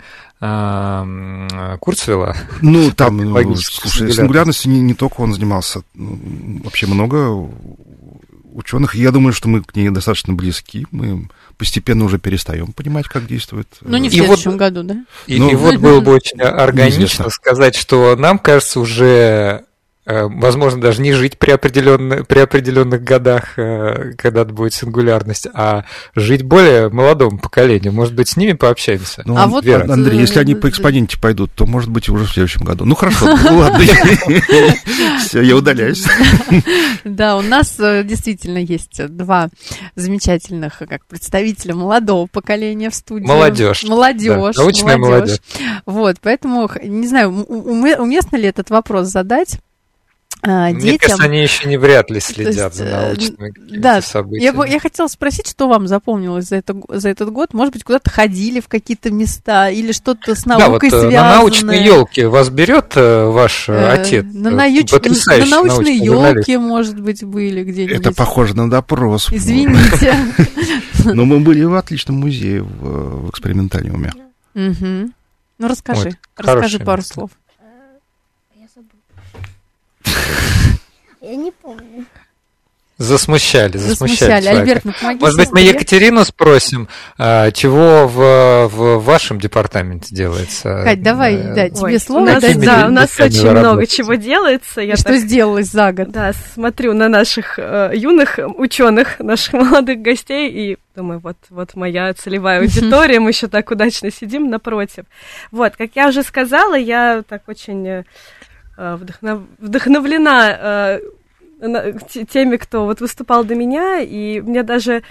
Курцвелла. Ну, там, ну, слушай, сингулярностью не, не только он занимался. Вообще много ученых. Я думаю, что мы к ней достаточно близки. Мы постепенно уже перестаем понимать, как действует. Ну, не в следующем вот, году, да? И, ну, и вот было бы очень органично сказать, что нам кажется уже Э, возможно, даже не жить при, определенных, при определенных годах, э, когда будет сингулярность, а жить более молодому поколению. Может быть, с ними пообщаемся. Ну, а вот, Вера. Андрей, если они по экспоненте пойдут, то, может быть, уже в следующем году. Ну, хорошо, ну, ладно. Все, я удаляюсь. Да, у нас э, действительно есть два замечательных как представителя молодого поколения в студии. Молодежь. Молодежь. Научная молодежь. Вот, поэтому, не знаю, уместно ли этот вопрос задать? А, Мне детям. кажется, они еще не вряд ли следят есть, за э, научными да, событиями. Я, я хотела спросить, что вам запомнилось за, это, за этот год? Может быть, куда-то ходили в какие-то места или что-то с наукой да, вот, связанное? На научной елке вас берет э, ваш э, отец? На, науч... на научной елке, может быть, были где-нибудь. Это похоже на допрос. Извините. Но мы были в отличном музее в экспериментариуме. Ну, расскажи. Расскажи пару слов. Я не помню. Засмущали, засмущали. Засмущали. Альберт, ну помоги Может быть, мы. Екатерину спросим, а, чего в, в вашем департаменте делается? Кать, давай, Э, да, тебе Ой, слово у нас, да, у нас очень много работаете? чего делается. Я Что так, сделалось за год? да, смотрю на наших э, юных ученых, наших молодых гостей, и думаю, вот, вот моя целевая аудитория, мы еще так удачно сидим напротив. Вот, как я уже сказала, я так очень э, вдохнов- вдохновлена э, теми, кто вот выступал до меня, и мне даже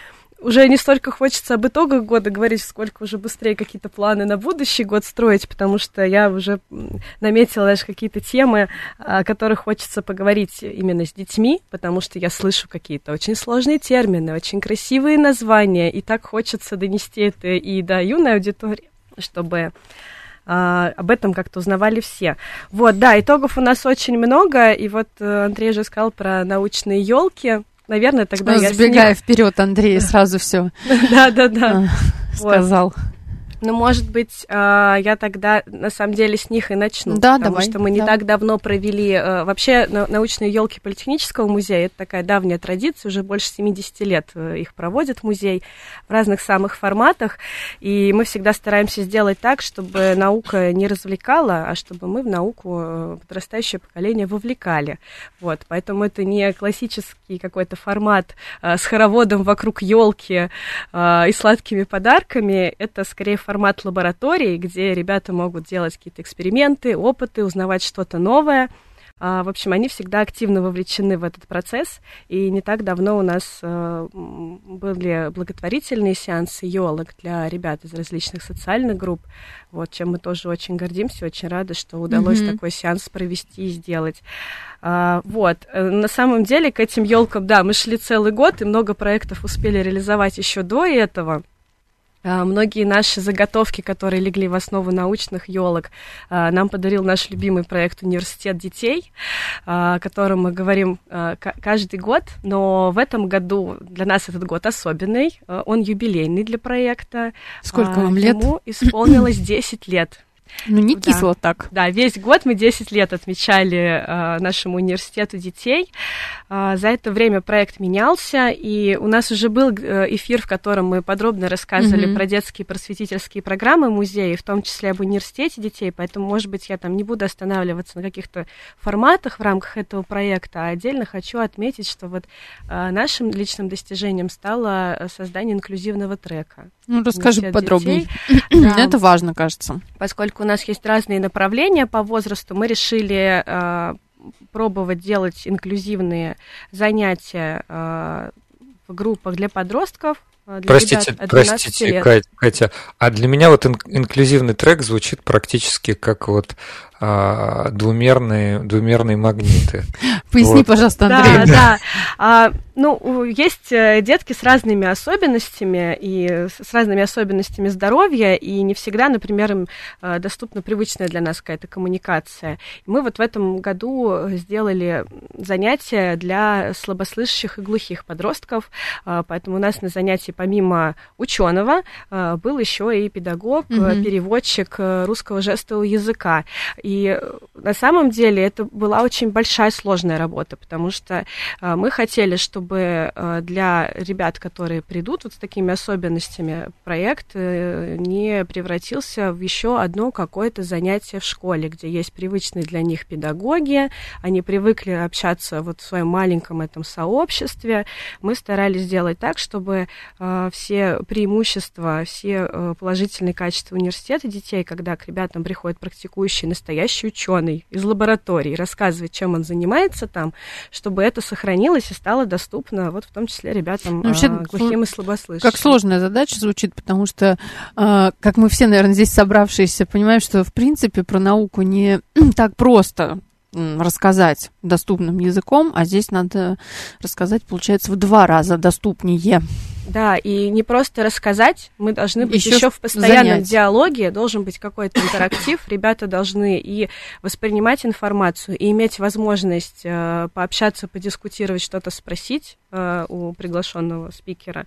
уже не столько хочется об итогах года говорить, сколько уже быстрее какие-то планы на будущий год строить, потому что я уже наметила даже какие-то темы, о которых хочется поговорить именно с детьми, потому что я слышу какие-то очень сложные термины, очень красивые названия, и так хочется донести это и до юной аудитории, чтобы а, об этом как-то узнавали все. Вот, да, итогов у нас очень много, и вот э, Андрей уже сказал про научные елки. Наверное, тогда Ну, я забегая вперед, Андрей сразу все них- Да, да, да. сказал. Ну, может быть, а, я тогда на самом деле с них и начну. Да, потому давай, что мы не да. так давно провели э, вообще на- научные елки Политехнического музея. Это такая давняя традиция, уже больше 70 лет э, их проводит музей в разных самых форматах. И мы всегда стараемся сделать так, чтобы наука не развлекала, а чтобы мы в науку э, подрастающее поколение вовлекали. Вот, поэтому это не классический какой-то формат э, с хороводом вокруг елки и сладкими подарками. Это скорее формат лаборатории, где ребята могут делать какие-то эксперименты, опыты, узнавать что-то новое. А, В общем, они всегда активно вовлечены в этот процесс. И не так давно у нас э, были благотворительные сеансы йолок для ребят из различных социальных групп, вот, чем мы тоже очень гордимся, очень рады, что удалось Мгм. такой сеанс провести и сделать. А, Вот. Э, На самом деле к этим елкам, да, мы шли целый год и много проектов успели реализовать еще до этого. А, Многие наши заготовки, которые легли в основу научных елок, нам подарил наш любимый проект Университет детей, а, о котором мы говорим а, ка- каждый год. Но в этом году для нас этот год особенный. А, Он юбилейный для проекта. Сколько А, вам лет? Ему исполнилось 10 лет. Ну, не Да. кисло так. Да, весь год мы 10 лет отмечали э, нашему университету детей. А, за это время проект менялся, и у нас уже был э, эфир, в котором мы подробно рассказывали Мгм. про детские просветительские программы музея, в том числе об университете детей, поэтому, может быть, я там не буду останавливаться на каких-то форматах в рамках этого проекта, а отдельно хочу отметить, что вот э, нашим личным достижением стало э, создание инклюзивного трека. Ну, расскажи подробнее. детей. Да. Это важно, кажется. Поскольку у нас есть разные направления по возрасту, мы решили э, пробовать делать инклюзивные занятия э, в группах для подростков. э, для Простите, ребят от 12 простите, лет. Катя, Катя, а для меня вот ин- инклюзивный трек звучит практически как вот а, двумерные, двумерные магниты. Поясни, Вот. пожалуйста, Да, Андрей. да. А, ну, есть э, детки с разными особенностями и с разными особенностями здоровья, и не всегда, например, им э, доступна привычная для нас какая-то коммуникация. И мы вот в этом году сделали занятия для слабослышащих и глухих подростков, А, поэтому у нас на занятии помимо ученого э, был еще и педагог, Мгм. переводчик э, русского жестового языка. И э, на самом деле это была очень большая сложная работа, потому что э, мы хотели, чтобы э, для ребят, которые придут вот с такими особенностями, проект не превратился в еще одно какое-то занятие в школе, где есть привычные для них педагоги, они привыкли общаться вот в своем маленьком этом сообществе. Мы старались сделать так, чтобы все преимущества, все положительные качества университета детей, когда к ребятам приходит практикующий настоящий ученый из лаборатории, рассказывает, чем он занимается там, чтобы это сохранилось и стало доступно, вот в том числе ребятам Ну, вообще, э, глухим и слабослышащим. Как сложная задача звучит, потому что, э, как мы все, наверное, здесь собравшиеся, понимаем, что, в принципе, про науку не так просто рассказать доступным языком, а здесь надо рассказать, получается, в два раза доступнее. Да, и не просто рассказать, мы должны быть еще, в постоянном занять. диалоге, должен быть какой-то интерактив, ребята должны и воспринимать информацию, и иметь возможность э, пообщаться, подискутировать, что-то спросить э, у приглашенного спикера.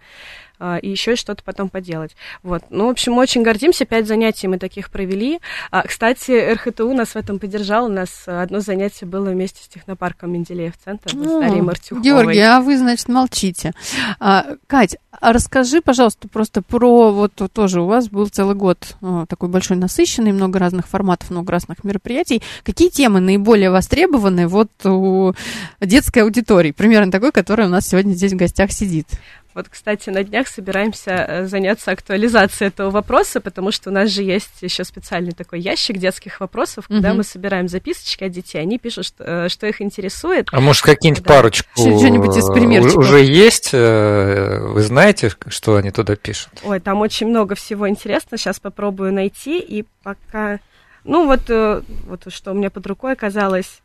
А, и еще что-то потом поделать. Вот. Ну, в общем, мы очень гордимся, пять занятий мы таких провели. А, кстати, РХТУ нас в этом поддержал, у нас одно занятие было вместе с технопарком Менделеев центр, с Дарьей Мартюховой. Георгий, а вы, значит, молчите. А, Кать, а расскажи, пожалуйста, просто про, вот тоже у вас был целый год такой большой насыщенный, много разных форматов, много разных мероприятий. Какие темы наиболее востребованы вот у детской аудитории? Примерно такой, которая у нас сегодня здесь в гостях сидит. Вот, кстати, на днях собираемся э, заняться актуализацией этого вопроса, потому что у нас же есть еще специальный такой ящик детских вопросов, куда угу. мы собираем записочки от детей, они пишут, что, э, что их интересует. А может, какие-нибудь да. парочку Что-нибудь из примерчиков. уже есть? Э, вы знаете, что они туда пишут? Ой, там очень много всего интересного, сейчас попробую найти, и пока... Ну, вот, вот что у меня под рукой оказалось,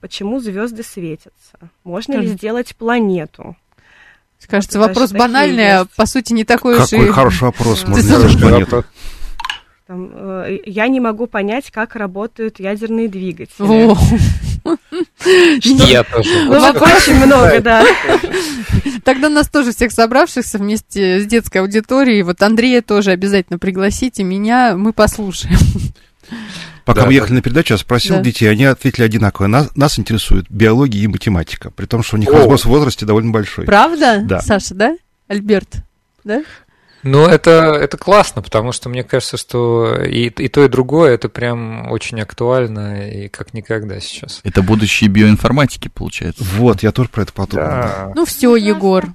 почему звезды светятся? Можно ли сделать планету? Кажется, вопрос банальный, а по сути не такой уж и... Какой хороший вопрос, можно сделать планету. Там, э, я не могу понять, как работают ядерные двигатели. Я тоже. Ну, очень много, да. Тогда нас тоже всех собравшихся вместе с детской аудиторией, вот Андрея тоже обязательно пригласите, меня мы послушаем. Пока да, мы ехали да. на передачу, я спросил да. детей, они ответили одинаково. Нас, нас интересует биология и математика, при том, что у них О. разброс в возрасте довольно большой. Правда? Да. Саша, да? Альберт, да? Ну, это, это классно, потому что мне кажется, что и, и то, и другое это прям очень актуально и как никогда сейчас. Это будущее биоинформатики, получается. Вот, я тоже про это подумал. Да. Да. Ну все, Егор.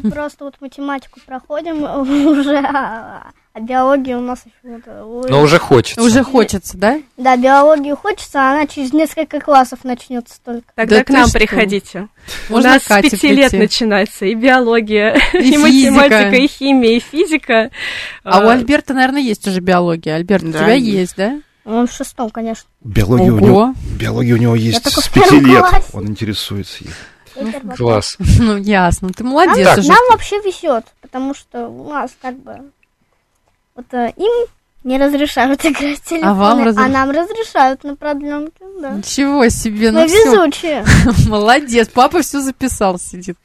Мы просто вот математику проходим уже, а, а биология у нас еще... Вот, Но уже хочется. Уже хочется, да? Да, биологию хочется, а она через несколько классов начнется только. Тогда да к нам что? приходите. Можно у нас с пяти лет начинается и биология, и, и математика, и химия, и физика. А, а у Альберта, наверное, есть уже биология. Альберт, да, у тебя есть, есть да? Он в шестом, конечно. Биология, у него, биология у него есть с пяти лет. Он интересуется ей. Ну, класс. Ну, ясно, ты молодец. Нам, нам вообще везет, потому что у нас как бы вот э, им не разрешают играть в телефоны, а, вам разреш... а нам разрешают на продленке, да. Ничего себе, ну Мы везучие. Молодец, папа все записал, сидит.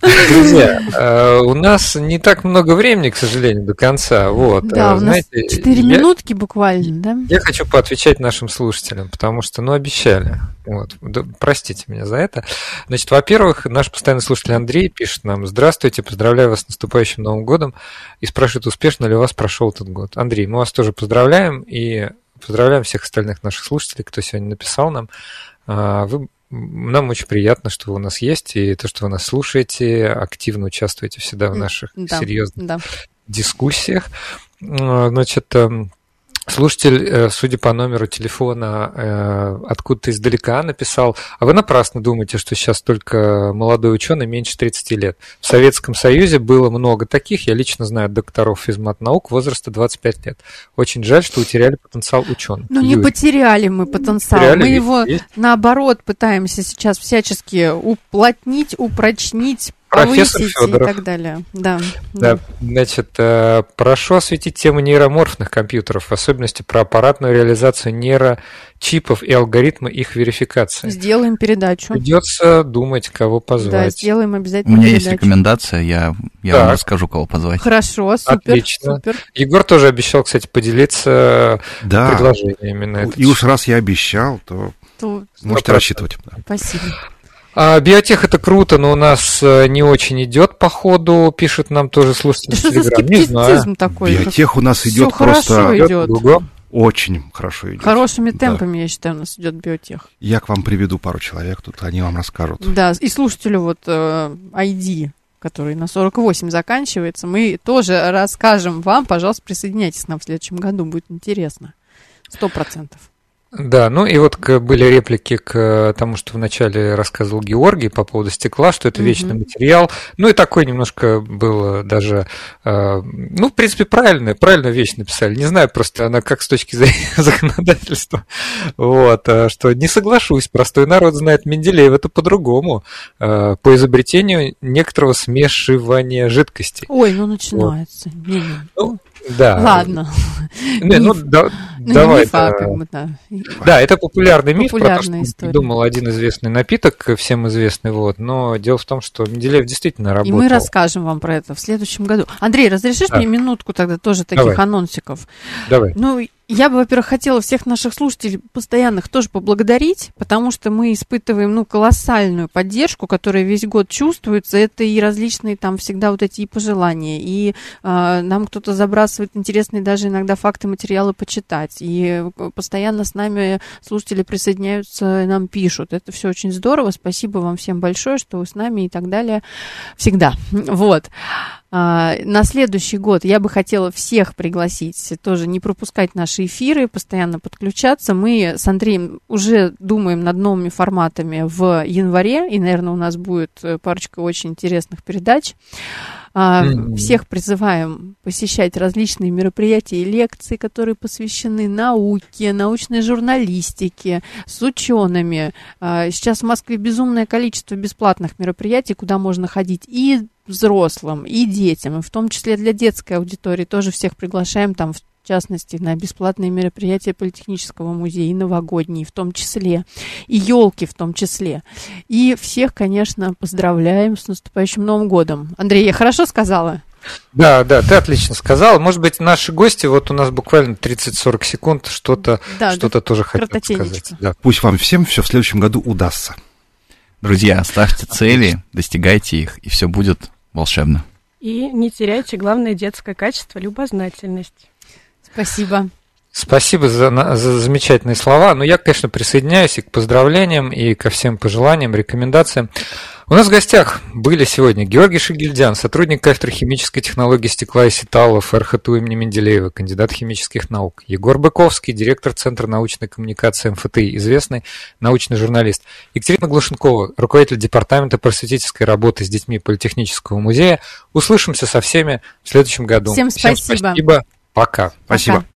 Друзья, э, у нас не так много времени, к сожалению, до конца. Вот. Да, у нас четыре минутки буквально, да? Я хочу поотвечать нашим слушателям, потому что, ну, обещали. Вот. простите меня за это. Значит, во-первых, наш постоянный слушатель Андрей пишет нам, здравствуйте, поздравляю вас с наступающим Новым годом, и спрашивает, успешно ли у вас прошел этот год. Андрей, мы вас тоже поздравляем, и поздравляем всех остальных наших слушателей, кто сегодня написал нам. А, вы нам очень приятно, что вы у нас есть, и то, что вы нас слушаете, активно участвуете всегда в наших да, серьезных да. дискуссиях. Значит, эм, Слушатель, э, судя по номеру телефона, э, откуда-то издалека написал, а вы напрасно думаете, что сейчас только молодой ученый меньше 30 лет. В Советском Союзе было много таких, я лично знаю докторов физмат-наук возраста 25 лет. Очень жаль, что утеряли потенциал ученых. Ну, не потеряли мы потенциал, потеряли, мы его, есть? наоборот, пытаемся сейчас всячески уплотнить, упрочнить, Профессор Федоров. и так далее. Да, да. да. Значит, э, прошу осветить тему нейроморфных компьютеров, в особенности про аппаратную реализацию нейрочипов и алгоритмы их верификации. Сделаем передачу. Придется думать, кого позвать. Да, сделаем обязательно У меня передачу. есть рекомендация, я, я вам расскажу, кого позвать. Хорошо, супер. Отлично. Супер. Егор тоже обещал, кстати, поделиться да. предложениями на это. И уж раз я обещал, то, то... можете рассчитывать. Спасибо. А, биотех это круто, но у нас э, не очень идет по ходу, пишет нам тоже слушатель. Да что за скептицизм такой? Биотех у нас идет просто... идет. Очень хорошо идет. Хорошими темпами, да. я считаю, у нас идет биотех. Я к вам приведу пару человек, тут они вам расскажут. Да, и слушателю вот э, ID, который на 48 заканчивается, мы тоже расскажем вам. Пожалуйста, присоединяйтесь к нам в следующем году, будет интересно. Сто процентов. Да, ну и вот были реплики к тому, что вначале рассказывал Георгий по поводу стекла, что это mm-hmm. вечный материал. Ну и такой немножко был даже, э, ну, в принципе, правильно, правильно вещь написали. Не знаю, просто она как с точки зрения законодательства. Вот, э, что не соглашусь, простой народ знает Менделеев, это по-другому. Э, по изобретению некоторого смешивания жидкостей. Ой, ну начинается. Вот. Ну, Да. Ладно. Не, ну, да, ну, давай. Миф, да. Как бы, да. да, это популярный миф, про то, что придумал один известный напиток, всем известный, вот. Но дело в том, что Менделеев действительно работал. И мы расскажем вам про это в следующем году. Андрей, разрешишь да. мне минутку тогда тоже таких давай. анонсиков? Давай. Ну, я бы, во-первых, хотела всех наших слушателей постоянных тоже поблагодарить, потому что мы испытываем, ну, колоссальную поддержку, которая весь год чувствуется. Это и различные там всегда вот эти и пожелания, и э, нам кто-то забрасывает интересные даже иногда факты, материалы почитать, и постоянно с нами слушатели присоединяются, нам пишут. Это все очень здорово. Спасибо вам всем большое, что вы с нами и так далее всегда. Вот. А, на следующий год я бы хотела всех пригласить, тоже не пропускать наши эфиры, постоянно подключаться. Мы с Андреем уже думаем над новыми форматами в январе, и, наверное, у нас будет э, парочка очень интересных передач. Mm-hmm. Всех призываем посещать различные мероприятия и лекции, которые посвящены науке, научной журналистике, с учеными. А, сейчас в Москве безумное количество бесплатных мероприятий, куда можно ходить и взрослым, и детям, и в том числе для детской аудитории тоже всех приглашаем там в частности, на бесплатные мероприятия Политехнического музея, и новогодние в том числе, и елки в том числе. И всех, конечно, поздравляем с наступающим Новым годом. Андрей, я хорошо сказала? Да, да, ты отлично сказал. Может быть, наши гости, вот у нас буквально 30-40 секунд, что-то да, что да, тоже хотят сказать. Да. Пусть вам всем все в следующем году удастся. Друзья, ставьте цели, достигайте их, и все будет волшебно. И не теряйте главное детское качество – любознательность. Спасибо. Спасибо за, за замечательные слова. Но ну, я, конечно, присоединяюсь и к поздравлениям, и ко всем пожеланиям, рекомендациям. У нас в гостях были сегодня Георгий Шигильдян, сотрудник кафедры химической технологии стекла и сеталов РХТУ имени Менделеева, кандидат химических наук. Егор Быковский, директор Центра научной коммуникации МФТИ, известный научный журналист. Екатерина Глушенкова, руководитель департамента просветительской работы с детьми Политехнического музея. Услышимся со всеми в следующем году. Всем спасибо. Всем спасибо. Пока. Спасибо. Пока.